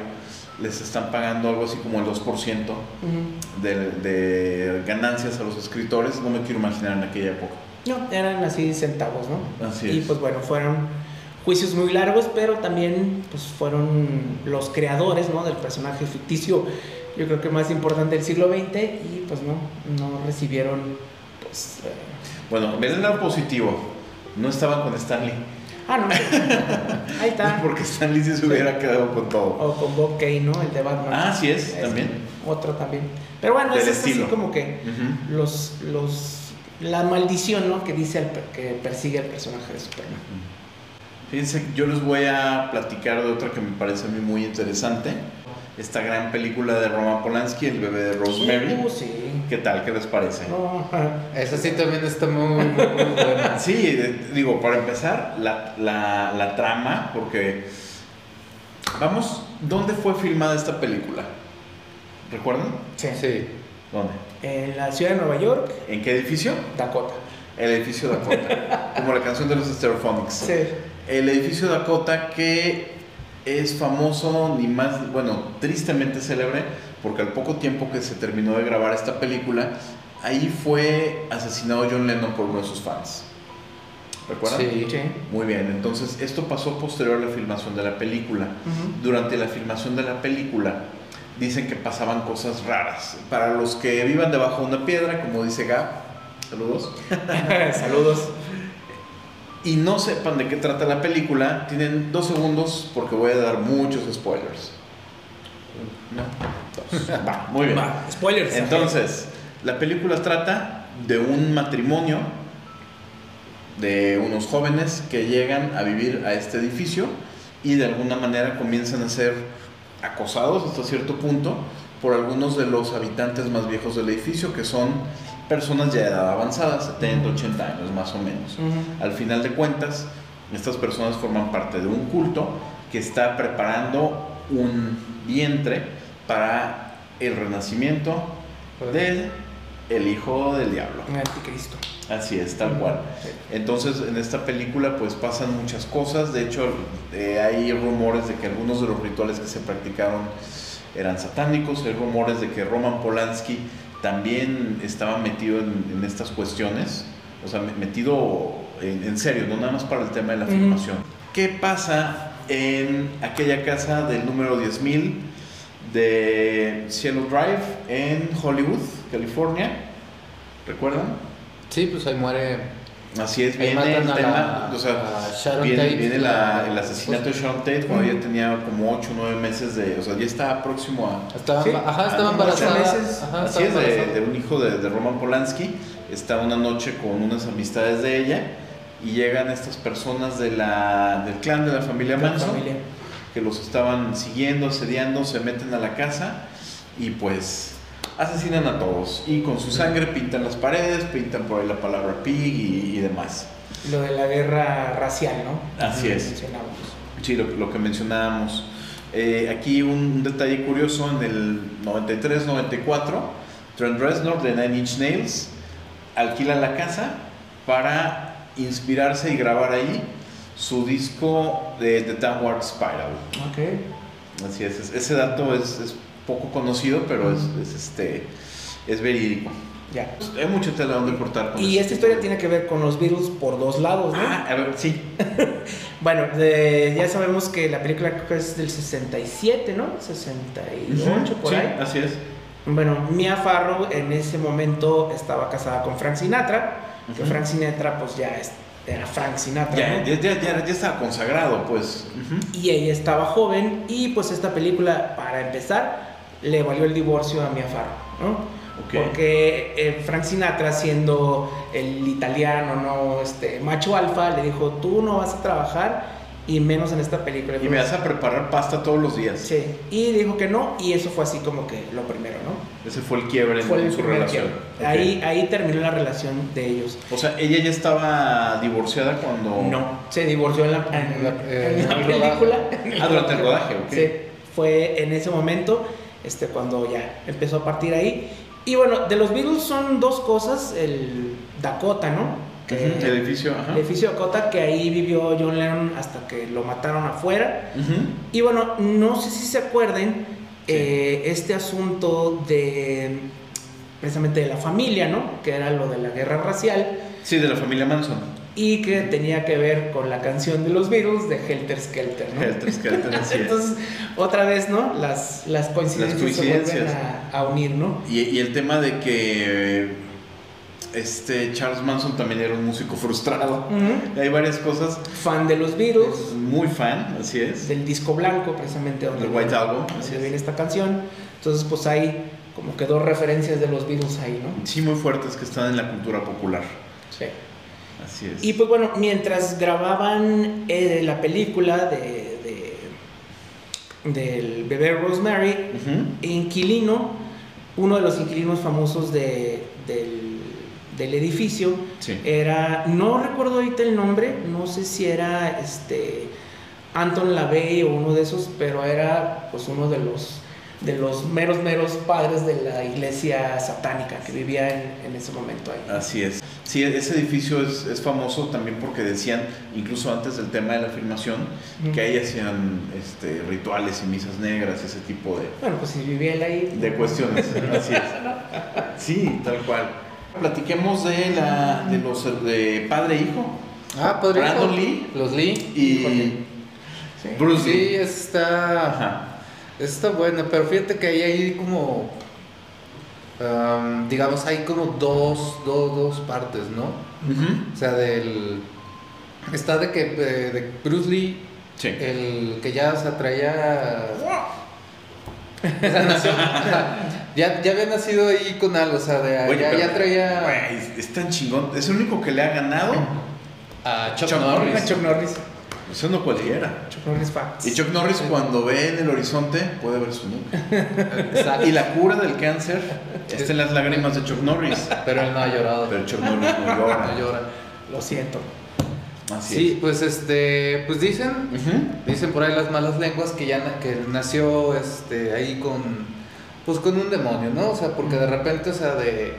Speaker 1: les están pagando algo así como el 2%
Speaker 2: Ujú.
Speaker 1: de, de ganancias a los escritores, no me quiero imaginar en aquella época.
Speaker 2: No, eran así centavos, ¿no?
Speaker 1: Así
Speaker 2: y
Speaker 1: es.
Speaker 2: pues bueno, fueron juicios muy largos, pero también pues fueron los creadores, ¿no? Del personaje ficticio, yo creo que más importante del siglo XX y pues no, no recibieron pues... eh,
Speaker 1: Bueno, ven el lado positivo. No estaban con Stanley.
Speaker 2: Ah, no, ahí está.
Speaker 1: Porque Stanley sí se hubiera quedado con todo.
Speaker 2: O con Bob Kane, ¿no? El de Batman.
Speaker 1: Ah, sí es,
Speaker 2: Ese,
Speaker 1: también.
Speaker 2: Otro también. Pero bueno,
Speaker 1: Del
Speaker 2: es así
Speaker 1: estilo.
Speaker 2: como que los, los, la maldición, ¿no? Que dice el que persigue el personaje de Superman.
Speaker 1: Fíjense, yo les voy a platicar de otra que me parece a mí muy interesante. Esta gran película de Roman Polanski, El bebé de Rosemary.
Speaker 2: Uh, sí.
Speaker 1: ¿Qué tal? ¿Qué les parece?
Speaker 2: No,
Speaker 3: Esa sí también está muy, muy, muy buena.
Speaker 1: Sí, digo, para empezar, la, la- la trama, porque... Vamos, ¿dónde fue filmada esta película? ¿Recuerdan?
Speaker 2: sí.
Speaker 3: Sí.
Speaker 1: ¿Dónde?
Speaker 2: En la ciudad de Nueva York,
Speaker 1: ¿En qué edificio?
Speaker 2: Dakota.
Speaker 1: El edificio Dakota. como la canción de los Stereophonics.
Speaker 2: Sí.
Speaker 1: El edificio Dakota que es famoso, ni más, bueno, tristemente célebre, porque al poco tiempo que se terminó de grabar esta película, ahí fue asesinado John Lennon por uno de sus fans. ¿Recuerdan?
Speaker 3: Sí.
Speaker 2: Sí.
Speaker 1: Muy bien, entonces esto pasó posterior a la filmación de la película. Durante la filmación de la película dicen que pasaban cosas raras. Para los que vivan debajo de una piedra, como dice Gab, saludos,
Speaker 2: Saludos.
Speaker 1: Y no sepan de qué trata la película, tienen dos segundos porque voy a dar muchos spoilers. No, dos. Va, muy bien.
Speaker 2: Va, spoilers.
Speaker 1: Entonces, la película trata de un matrimonio de unos jóvenes que llegan a vivir a este edificio y de alguna manera comienzan a ser acosados hasta cierto punto por algunos de los habitantes más viejos del edificio que son personas ya de edad avanzada, 70, 80 años más o menos. Al final de cuentas, estas personas forman parte de un culto que está preparando un vientre para el renacimiento del el hijo del diablo.
Speaker 2: Un anticristo.
Speaker 1: Así es, tal cual. Entonces, en esta película pues pasan muchas cosas. De hecho, eh, hay rumores de que algunos de los rituales que se practicaron eran satánicos. Hay rumores de que Roman Polanski también estaba metido en, en estas cuestiones. O sea, me- metido en, en serio, no nada más para el tema de la
Speaker 2: Ujú.
Speaker 1: filmación. ¿Qué pasa en aquella casa del número 10.000 de Cielo Drive en Hollywood, California? ¿Recuerdan?
Speaker 3: Sí, pues ahí muere.
Speaker 1: Así es, viene el tema,
Speaker 3: la-
Speaker 1: o sea, viene,
Speaker 3: Tate,
Speaker 1: viene la-
Speaker 3: la-
Speaker 1: el asesinato de Sharon Tate cuando ella tenía como 8 o 9 meses de, o sea, ya estaba próximo a...
Speaker 3: Estaba,
Speaker 2: Sí.
Speaker 3: Ajá, estaba embarazada.
Speaker 2: meses.
Speaker 3: Ajá,
Speaker 1: Así
Speaker 3: estaba
Speaker 1: es, de,
Speaker 3: embarazada.
Speaker 1: de un hijo de, de Roman Polanski, está una noche con unas amistades de ella y llegan estas personas de la, del clan de la familia Manson
Speaker 2: familia.
Speaker 1: que los estaban siguiendo, asediando, se meten a la casa y pues asesinan a todos. Y con su sangre pintan las paredes, pintan por ahí la palabra pig y, y demás.
Speaker 2: Lo de la guerra racial, ¿no?
Speaker 1: Así es.
Speaker 2: Mencionamos.
Speaker 1: Sí, lo, lo que mencionábamos. Eh, aquí un, un detalle curioso, en el 93-94, Trent Reznor de Nine Inch Nails alquila la casa para inspirarse y grabar ahí su disco de The Downward Spiral.
Speaker 2: Ok.
Speaker 1: Así es, es- ese dato es, es poco conocido, pero es, es, este, es verídico.
Speaker 2: Ya.
Speaker 1: Hay mucha tela donde cortar. con
Speaker 2: Y esta historia tiene que ver con los Beatles por dos lados, ¿no?
Speaker 1: Ah, a ver, sí.
Speaker 2: Bueno, de- ya sabemos que la película creo que es del 67, ¿no? 68 por
Speaker 1: Sí,
Speaker 2: ahí.
Speaker 1: así es.
Speaker 2: Bueno, Mia Farrow en ese momento estaba casada con Frank Sinatra, que
Speaker 1: Ujú.
Speaker 2: Frank Sinatra pues ya era Frank Sinatra.
Speaker 1: Ya,
Speaker 2: ¿no?
Speaker 1: ya, ya, ya, ya estaba consagrado, pues. Ujú.
Speaker 2: Y ella estaba joven y pues esta película, para empezar, le valió el divorcio a Mia Farrow, ¿no? Porque eh, Frank Sinatra, siendo el italiano, ¿no? Este, macho alfa, le dijo, tú no vas a trabajar y menos en esta película.
Speaker 1: Y me vas a preparar pasta todos los días.
Speaker 2: Sí, y dijo que no, y eso fue así como que lo primero, ¿no?
Speaker 1: Ese fue el quiebre en,
Speaker 2: Fue
Speaker 1: en
Speaker 2: el
Speaker 1: su relación.
Speaker 2: Ahí, ahí terminó la relación de ellos.
Speaker 1: O sea, ella ya estaba divorciada cuando.
Speaker 2: No, se divorció en la, en
Speaker 3: En la-
Speaker 2: en
Speaker 3: en
Speaker 2: la
Speaker 3: el
Speaker 2: película.
Speaker 1: Ah, durante el rodaje, ok.
Speaker 2: Sí, fue en ese momento este, cuando ya empezó a partir ahí. Y bueno, de los Beatles son dos cosas, el Dakota, ¿no? Que-
Speaker 1: El edificio, ajá.
Speaker 2: el edificio Dakota, que ahí vivió John Lennon hasta que lo mataron afuera. Y bueno, no sé si se acuerden
Speaker 1: Sí.
Speaker 2: eh, este asunto de precisamente de la familia, ¿no? Que era lo de la guerra racial
Speaker 1: Sí, de la familia Manson.
Speaker 2: Y que tenía que ver con la canción de los Beatles de Helter Skelter, ¿no?
Speaker 1: Helter Skelter, así es.
Speaker 2: Entonces, otra vez, ¿no? Las, las coincidencias,
Speaker 1: Las
Speaker 2: se vuelven
Speaker 1: coincidencias.
Speaker 2: a, a unir, ¿no?
Speaker 1: Y, y el tema de que este Charles Manson también era un músico frustrado.
Speaker 2: Ujú.
Speaker 1: Hay varias cosas.
Speaker 2: Fan de los Beatles,
Speaker 1: Es muy fan, así es.
Speaker 2: del disco blanco, precisamente donde,
Speaker 1: El White Album, así
Speaker 2: donde
Speaker 1: es.
Speaker 2: viene esta canción. Entonces, pues hay como que dos referencias de los Beatles ahí, ¿no?
Speaker 1: Sí, muy fuertes que están en la cultura popular.
Speaker 2: Sí.
Speaker 1: Así es.
Speaker 2: Y pues bueno, mientras grababan eh, la película de, de- del bebé Rosemary, inquilino, uno de los inquilinos famosos de- del, del edificio,
Speaker 1: Sí.
Speaker 2: era, no recuerdo ahorita el nombre, no sé si era este Anton LaVey o uno de esos, pero era pues uno de los de los meros, meros padres de la iglesia satánica que vivía en, en ese momento ahí.
Speaker 1: Así es. Sí, ese edificio es, es famoso también porque decían, incluso antes del tema de la filmación,
Speaker 2: Ujú.
Speaker 1: que ahí hacían este, rituales y misas negras, ese tipo de,
Speaker 2: Bueno, pues si vivía él ahí.
Speaker 1: de cuestiones. Así es. Sí, tal cual. Platiquemos de, la, de los de padre e hijo.
Speaker 3: Ah, podría
Speaker 1: Brandon Lee
Speaker 3: Los Lee.
Speaker 1: y
Speaker 2: Sí.
Speaker 1: Bruce
Speaker 3: Sí,
Speaker 1: Lee.
Speaker 3: está.
Speaker 1: Ajá.
Speaker 3: Está buena, pero fíjate que ahí hay como. Am, digamos, hay como dos, dos, dos partes, ¿no? O sea, del. Está de que eh, de Bruce Lee,
Speaker 1: Sí.
Speaker 3: el que ya se atraía. O sea, nació- ya, ya había nacido ahí con algo, o sea, de,
Speaker 1: Oye,
Speaker 3: ya,
Speaker 1: pero-
Speaker 3: ya traía
Speaker 1: Güey, es tan chingón. Es el único que le ha ganado.
Speaker 3: a Chuck,
Speaker 1: Chuck
Speaker 3: Norris.
Speaker 2: Ah, Chuck Norris.
Speaker 1: Eso no cualquiera.
Speaker 2: Chuck Norris Facts.
Speaker 1: Y Chuck Norris cuando ve en el horizonte puede ver su nuca.
Speaker 3: Exacto.
Speaker 1: Y la cura del cáncer está en las lágrimas de Chuck Norris.
Speaker 3: Pero él no ha llorado.
Speaker 1: Pero Chuck Norris no
Speaker 3: no
Speaker 1: llora.
Speaker 2: Lo siento.
Speaker 1: Así
Speaker 3: Sí, pues este, pues dicen,
Speaker 1: es.
Speaker 3: Dicen por ahí las malas lenguas que ya na- que nació este ahí con pues con un demonio, ¿no? O sea, porque de repente, o sea, de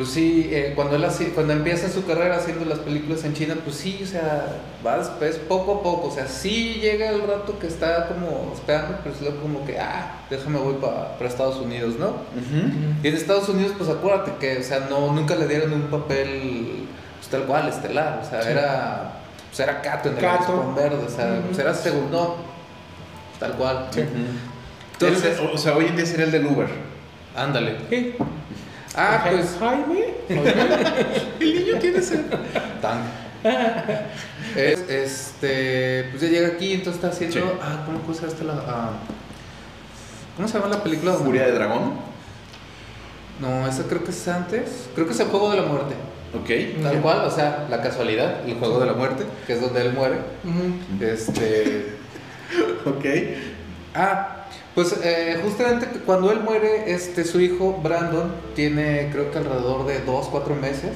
Speaker 3: pues sí, eh, cuando él así, cuando empieza su carrera haciendo las películas en China, pues sí, o sea, va después poco a poco, o sea, sí llega el rato que está como esperando, pero es luego como que, ah, déjame voy pa- para Estados Unidos, ¿no? Y en Estados Unidos, pues acuérdate que, o sea, no, nunca le dieron un papel pues, tal cual, estelar. O sea,
Speaker 2: Sí.
Speaker 3: era, pues, era Cato en el
Speaker 2: Cato.
Speaker 3: Verde. O sea, pues, era segundo, tal cual.
Speaker 2: Sí.
Speaker 3: Entonces,
Speaker 1: o sea, hoy en día sería el del Uber.
Speaker 3: ándale.
Speaker 2: Sí.
Speaker 3: Ah, pues,
Speaker 2: Jaime.
Speaker 1: El niño tiene sed.
Speaker 3: tan. Es, este, pues ya llega aquí, entonces está haciendo,
Speaker 1: Sí.
Speaker 3: ah, ¿cómo cosa esta la, ah, ¿cómo se llama la película?
Speaker 1: Furia de dragón.
Speaker 3: No, esa creo que es antes, creo que es el Juego de la Muerte.
Speaker 1: Ok.
Speaker 3: Tal cual, o sea, la casualidad, el Juego de la Muerte, que es donde él muere. Este,
Speaker 1: Ok.
Speaker 3: Ah, pues eh, justamente que cuando él muere, este, su hijo Brandon tiene creo que alrededor de 2, 4 meses.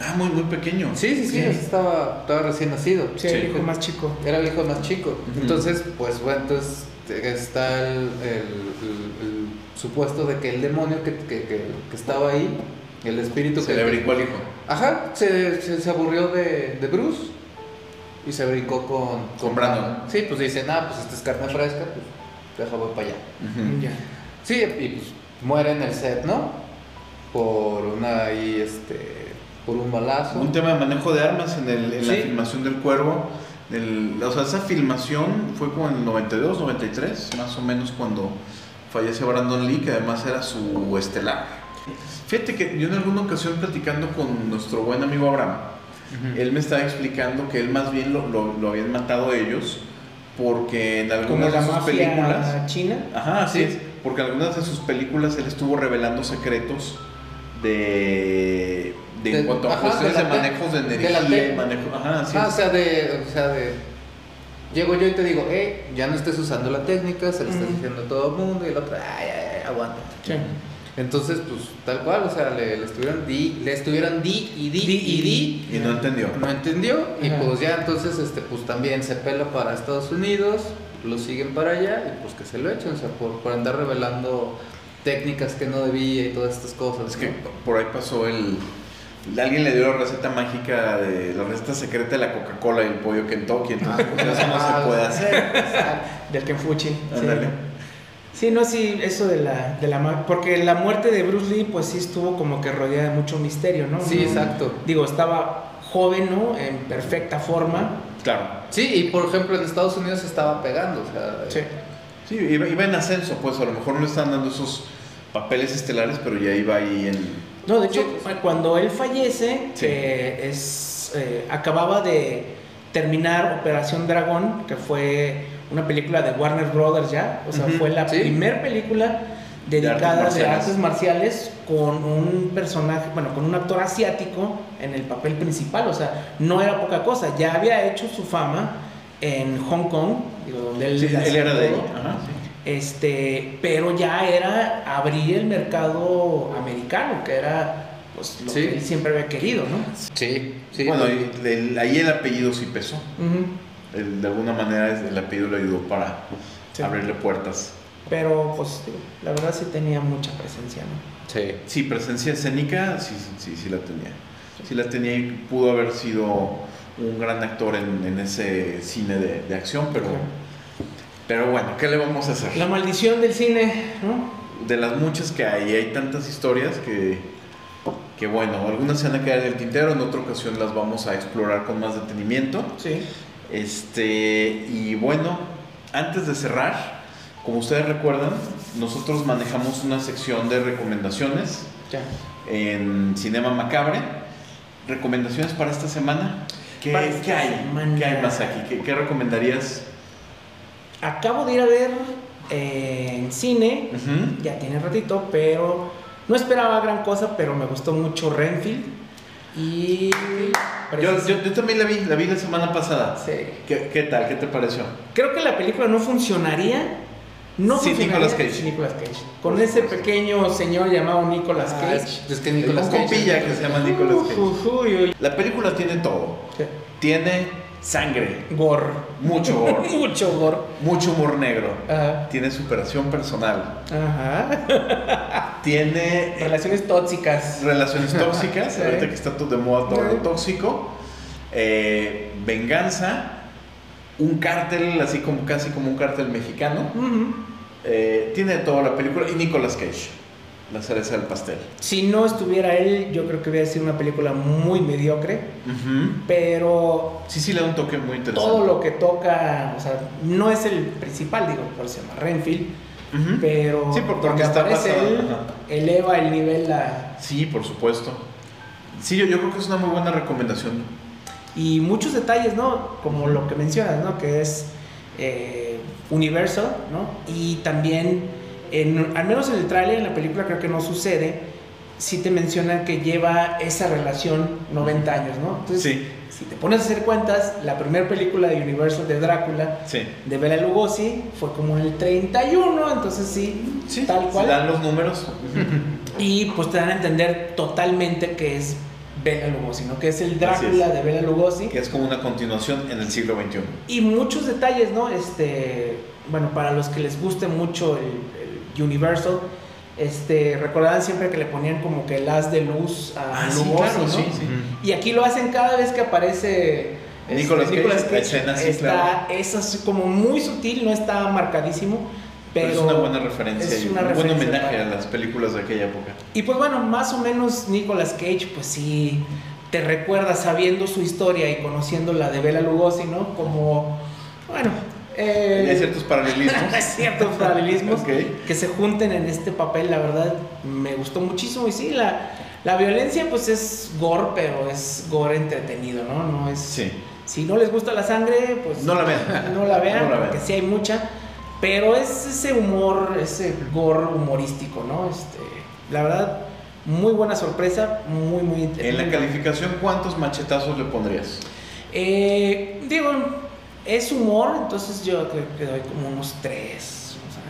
Speaker 1: Ah, muy, muy pequeño.
Speaker 3: Sí, sí, sí,
Speaker 2: Sí.
Speaker 3: estaba, estaba recién nacido.
Speaker 2: Sí, el hijo más chico.
Speaker 3: Era el hijo más chico. Entonces, pues bueno, entonces eh, está el, el- el- el supuesto de que el demonio que, que- que- que estaba ahí, el espíritu
Speaker 1: Se
Speaker 3: que...
Speaker 1: le brincó al hijo.
Speaker 3: Ajá, se, se, se aburrió de, de Bruce y se brincó con,
Speaker 1: Con Brandon.
Speaker 3: Sí, pues dicen, ah, pues esta es carne fresca, pues deja voy para allá. Sí, y pues muere en el set, ¿no? Por una ahí, este, por un balazo.
Speaker 1: Un tema de manejo de armas en, el, en la filmación del cuervo. Del- o sea, esa filmación fue como en el 92, 93, más o menos cuando fallece Brandon Lee, que además era su estelar. Fíjate que yo en alguna ocasión platicando con nuestro buen amigo Abraham, él me estaba explicando que él más bien lo, lo- lo habían matado ellos porque en algunas de sus películas...
Speaker 2: china.
Speaker 1: Ajá, así
Speaker 3: Sí.
Speaker 1: es. Porque en algunas de sus películas él estuvo revelando secretos de, de, en
Speaker 3: De-
Speaker 1: cuanto a
Speaker 3: ajá,
Speaker 1: cuestiones
Speaker 3: de
Speaker 1: de, manejos de
Speaker 3: de
Speaker 1: energía y manejo. Ajá, así
Speaker 3: Ah, o sea, de, o sea, de, llego yo y te digo, hey, ya no estés usando la técnica, se lo estás diciendo a todo el mundo, y el otro, ay, ay, ay, aguanta.
Speaker 2: Sí.
Speaker 3: Entonces, pues, tal cual, o sea, le, le estuvieron di, le estuvieron di y di,
Speaker 2: Di
Speaker 3: y di,
Speaker 1: Y no entendió.
Speaker 3: no entendió, y
Speaker 2: Ajá.
Speaker 3: pues ya entonces, este, pues también se pela para Estados Unidos, lo siguen para allá, y pues que se lo echen, o sea, por, por andar revelando técnicas que no debía y todas estas cosas.
Speaker 1: Es que por ahí pasó el. Alguien le dio la receta mágica de la receta secreta de la Coca-Cola y el pollo Kentucky, entonces pues, eso no se puede hacer.
Speaker 2: Del Kenfuchi.
Speaker 1: Ándale.
Speaker 2: Sí, no, sí, eso de la, de la ma- porque la muerte de Bruce Lee, pues sí estuvo como que rodeada de mucho misterio, ¿no?
Speaker 3: Sí,
Speaker 2: No-
Speaker 3: exacto.
Speaker 2: Digo, estaba joven, ¿no? En perfecta forma.
Speaker 1: Claro.
Speaker 3: Sí, y por ejemplo en Estados Unidos estaba pegando, o sea,
Speaker 2: Sí.
Speaker 1: Sí, iba, iba en ascenso, pues a lo mejor no le están dando esos papeles estelares, pero ya iba ahí en.
Speaker 2: No, de hecho, cuando él fallece,
Speaker 1: Sí.
Speaker 2: eh, es, eh, acababa de terminar Operación Dragón, que fue una película de Warner Brothers ya. O sea,
Speaker 3: Ujú,
Speaker 2: fue la
Speaker 3: sí.
Speaker 2: primera película dedicada
Speaker 1: artes
Speaker 2: de artes marciales con un personaje, bueno, con un actor asiático en el papel principal. O sea, no era poca cosa. Ya había hecho su fama en Hong Kong, digo, donde él,
Speaker 1: Sí, él era de ahí. Ajá, sí.
Speaker 2: Este, pero ya era abrir el mercado americano, que era pues lo
Speaker 3: Sí.
Speaker 2: que él siempre había querido, ¿no?
Speaker 3: sí, sí.
Speaker 1: bueno,
Speaker 3: no,
Speaker 1: y el- ahí el apellido sí pesó.
Speaker 2: Ujú.
Speaker 1: El- de alguna manera el apellido le ayudó para
Speaker 2: Sí.
Speaker 1: abrirle puertas.
Speaker 2: Pero pues la verdad sí tenía mucha presencia, ¿no?
Speaker 3: Sí.
Speaker 1: Sí, presencia escénica, sí, sí, sí, sí la tenía. Sí la tenía y pudo haber sido un gran actor en, en ese cine de, de acción, pero, pero bueno, ¿qué le vamos a hacer?
Speaker 2: La maldición del cine, ¿no?
Speaker 1: De las muchas que hay, hay tantas historias que, que bueno, algunas se van a quedar en el tintero, en otra ocasión las vamos a explorar con más detenimiento.
Speaker 2: Sí.
Speaker 1: Este, y bueno, antes de cerrar, como ustedes recuerdan, nosotros manejamos una sección de recomendaciones
Speaker 2: Ya.
Speaker 1: en Cinema Macabre. ¿Recomendaciones para esta semana? ¿Qué,
Speaker 2: esta
Speaker 1: qué hay?
Speaker 2: semana.
Speaker 1: ¿Qué hay más aquí? ¿Qué, qué recomendarías?
Speaker 2: Acabo de ir a ver eh, en cine, ya tiene ratito, pero no esperaba gran cosa, pero me gustó mucho Renfield. Y.
Speaker 1: Yo, yo- yo también la vi, la vi la semana pasada.
Speaker 2: Sí.
Speaker 1: ¿Qué, qué tal? ¿Qué te pareció?
Speaker 2: Creo que la película no funcionaría. No
Speaker 1: Sin
Speaker 2: funcionaría
Speaker 1: Nicolas Cage.
Speaker 2: sin Nicolas Cage. Con ese pequeño señor llamado Nicolas
Speaker 3: Ah,
Speaker 2: Cage.
Speaker 3: es, es que
Speaker 1: Un
Speaker 3: Nicolas Cage.
Speaker 1: compilla que se llama Nicolas Cage.
Speaker 2: Uy, uy.
Speaker 1: La película tiene todo. Tiene sangre,
Speaker 2: Gore.
Speaker 1: mucho gore,
Speaker 2: Mucho gore.
Speaker 1: mucho humor negro.
Speaker 2: Ajá.
Speaker 1: Tiene superación personal.
Speaker 2: Ajá.
Speaker 1: Tiene
Speaker 2: Relaciones tóxicas.
Speaker 1: relaciones tóxicas,
Speaker 2: Sí.
Speaker 1: ahorita que está todo de moda todo lo tóxico, eh, venganza, un cártel, así como casi como un cártel mexicano, eh, tiene toda la película y Nicolas Cage, la cereza del pastel.
Speaker 2: Si no estuviera él, yo creo que hubiera sido una película muy mediocre. Pero
Speaker 1: Sí, sí, le da un toque muy interesante.
Speaker 2: todo lo que toca, o sea, no es el principal, digo, por se llama Renfield. Pero
Speaker 1: Sí, por- porque
Speaker 2: donde
Speaker 1: está
Speaker 2: aparece él, eleva el nivel a,
Speaker 1: Sí, por supuesto. Sí, yo, yo creo que es una muy buena recomendación.
Speaker 2: y muchos detalles, ¿no? Como lo que mencionas, ¿no? Que es eh, Universal, ¿no? Y también, en- al menos en el tráiler, en la película creo que no sucede, sí te mencionan que lleva esa relación 90 años, ¿no? Entonces,
Speaker 1: Sí,
Speaker 2: si te pones a hacer cuentas, la primera película de Universal de Drácula
Speaker 1: sí.
Speaker 2: de Bela Lugosi fue como en el 31, entonces sí,
Speaker 1: Sí,
Speaker 2: tal
Speaker 1: se
Speaker 2: cual.
Speaker 1: dan los números.
Speaker 2: Y pues te dan a entender totalmente que es Bela Lugosi, ¿no? Que es el Drácula
Speaker 1: es.
Speaker 2: de Bela Lugosi.
Speaker 1: que es como una continuación en el siglo XXI.
Speaker 2: Y muchos detalles, ¿no? Este, bueno, para los que les guste mucho el Universal, este, recordarán siempre que le ponían como que el haz de luz a
Speaker 1: Ah, sí,
Speaker 2: Lugosi,
Speaker 1: claro,
Speaker 2: ¿no?
Speaker 1: sí, sí.
Speaker 2: Y aquí lo hacen cada vez que aparece este,
Speaker 1: Nicolas Cage, escena, sí,
Speaker 2: está,
Speaker 1: claro.
Speaker 2: Es así como muy sutil, no está marcadísimo, pero,
Speaker 1: Pero, es una buena referencia
Speaker 2: es
Speaker 1: y un
Speaker 2: una
Speaker 1: buen
Speaker 2: referencia
Speaker 1: homenaje a las películas de aquella época.
Speaker 2: Y pues bueno, más o menos Nicolas Cage, pues sí, te recuerda sabiendo su historia y conociendo la de Bela Lugosi, ¿no? Como, bueno, eh,
Speaker 1: Hay ciertos paralelismos.
Speaker 2: ciertos paralelismos
Speaker 1: Ok.
Speaker 2: que se junten en este papel, la verdad, me gustó muchísimo. Y sí, la, la violencia pues es gore, pero es gore entretenido, ¿no? No es...
Speaker 1: Sí.
Speaker 2: Si no les gusta la sangre, pues
Speaker 1: No la vean.
Speaker 2: no la vean,
Speaker 1: No la
Speaker 2: porque
Speaker 1: vean.
Speaker 2: sí hay mucha. Pero es ese humor, ese gore humorístico, ¿no? Este, la verdad, muy buena sorpresa, muy, muy
Speaker 1: En la calificación, ¿cuántos machetazos le pondrías?
Speaker 2: Eh, digo, es humor, entonces yo creo que doy como unos tres, o sea,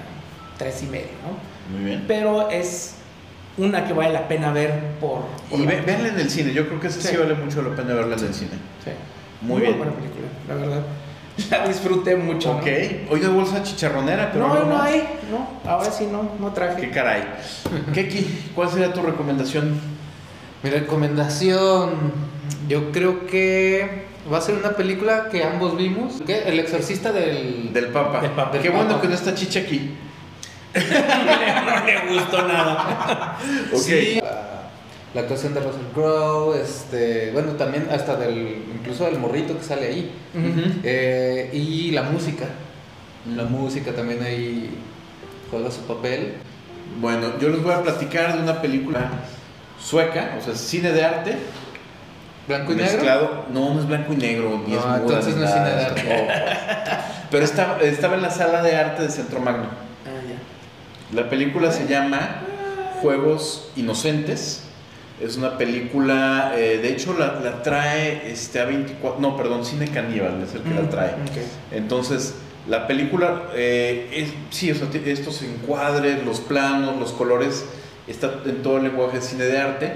Speaker 2: tres y medio, ¿no?
Speaker 1: Muy bien.
Speaker 2: Pero es una que vale la pena ver por... por
Speaker 1: Y
Speaker 2: la-
Speaker 1: ve, véanla en el cine. Yo creo que esa sí,
Speaker 2: Sí.
Speaker 1: vale mucho la pena verla en el cine.
Speaker 2: Sí.
Speaker 1: Muy bien.
Speaker 2: buena película, la verdad. La disfruté mucho. ¿no?
Speaker 1: Ok. Hoy de bolsa chicharronera, pero
Speaker 2: No, no
Speaker 1: más.
Speaker 2: hay, no, ahora sí no, no traje.
Speaker 1: Qué caray. Keki, ¿cuál sería tu recomendación?
Speaker 3: Mi recomendación, yo creo que va a ser una película que ambos vimos. ¿Qué? El exorcista del...
Speaker 1: Del Papa.
Speaker 2: Del Papa.
Speaker 1: Qué
Speaker 3: Del
Speaker 1: bueno
Speaker 3: Papa.
Speaker 1: que no está Chicha aquí.
Speaker 2: no le gustó nada.
Speaker 1: Ok.
Speaker 3: Sí, la, la actuación de Russell Crowe, este, bueno, también hasta del, incluso del morrito que sale ahí. Eh, y la música. La música también ahí juega su papel.
Speaker 1: Bueno, yo les voy a platicar de una película sueca, o sea, cine de arte.
Speaker 3: Blanco y negro.
Speaker 1: mezclado. No, no es blanco y negro, ni es
Speaker 3: Ah,
Speaker 1: muda,
Speaker 3: entonces
Speaker 1: ni
Speaker 3: no es
Speaker 1: nada.
Speaker 3: cine de arte.
Speaker 1: No. Pero estaba, estaba en la sala de arte de Centro Magno.
Speaker 2: Ah,
Speaker 1: La película se llama Juegos Inocentes. Es una película, eh, de hecho la, la trae este, A24, no, perdón, Cine Caníbal es el que
Speaker 2: Mm,
Speaker 1: la trae.
Speaker 2: ok.
Speaker 1: Entonces, la película, eh, es, sí, o sea, t- estos encuadres, los planos, los colores, está en todo el lenguaje de cine de arte,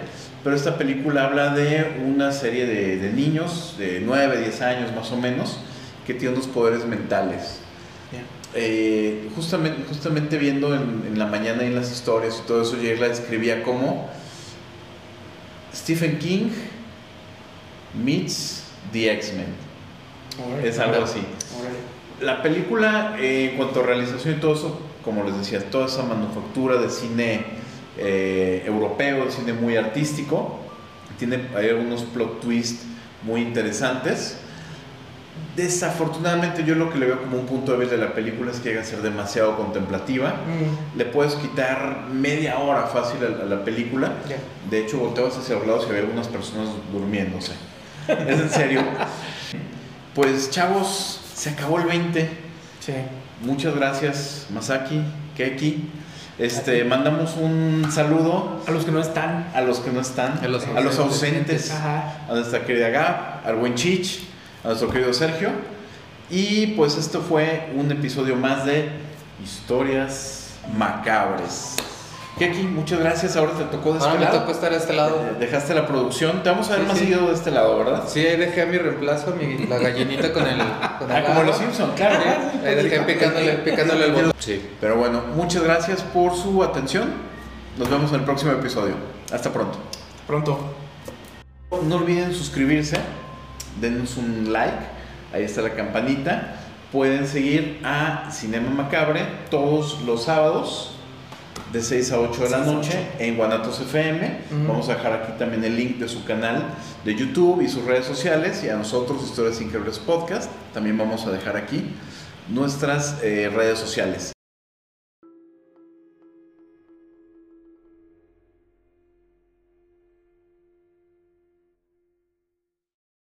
Speaker 1: pero esta película habla de una serie de, de niños de 9, 10 años más o menos, que tienen unos poderes mentales. eh, justamente, justamente viendo en, en la mañana y en las historias y todo eso, yo la describía como Stephen King meets The X-Men. Es algo así. La película, eh, en cuanto a realización y todo eso, como les decía, toda esa manufactura de cine eh, europeo, de cine muy artístico, tiene hay algunos plot twists muy interesantes. Desafortunadamente yo lo que le veo como un punto débil de la película es que llega a ser demasiado contemplativa.
Speaker 2: Mm,
Speaker 1: Le puedes quitar media hora fácil a, la película. De hecho, volteabas hacia los lados y había algunas personas durmiéndose. Es en serio. Pues chavos, se acabó el 20.
Speaker 2: Sí.
Speaker 1: Muchas gracias, Masaki, Keki. Este, mandamos un saludo
Speaker 2: A los que no están.
Speaker 1: a los que no están,
Speaker 3: A los
Speaker 1: ausentes,
Speaker 3: ausentes.
Speaker 2: Ajá.
Speaker 1: a nuestra querida Gab, al buen Chich, a nuestro querido Sergio. Y pues esto fue un episodio más de Historias Macabres. Keki, muchas gracias. Ahora te tocó de
Speaker 3: Ahora
Speaker 1: este
Speaker 3: me
Speaker 1: lado.
Speaker 3: tocó estar a este lado.
Speaker 1: Dejaste la producción. Te vamos a ver
Speaker 3: Sí,
Speaker 1: más
Speaker 3: sí.
Speaker 1: seguido de este lado, ¿verdad?
Speaker 3: Sí, ahí dejé a mi reemplazo, mi, la gallinita con el. Con
Speaker 1: Ah, como los Simpson, claro.
Speaker 3: Ahí dejé picándole, picándole el botón. Sí.
Speaker 1: Pero bueno, muchas gracias por su atención. Nos vemos en el próximo episodio. Hasta pronto.
Speaker 2: Pronto.
Speaker 1: No olviden suscribirse, denos un like, ahí está la campanita. Pueden seguir a Cinema Macabre todos los sábados de 6 a 8 de la
Speaker 2: 6 a
Speaker 1: noche en Guanatos FM. Vamos a dejar aquí también el link de su canal de YouTube y sus redes sociales y a nosotros Historias Increíbles Podcast. También vamos a dejar aquí nuestras eh, redes sociales.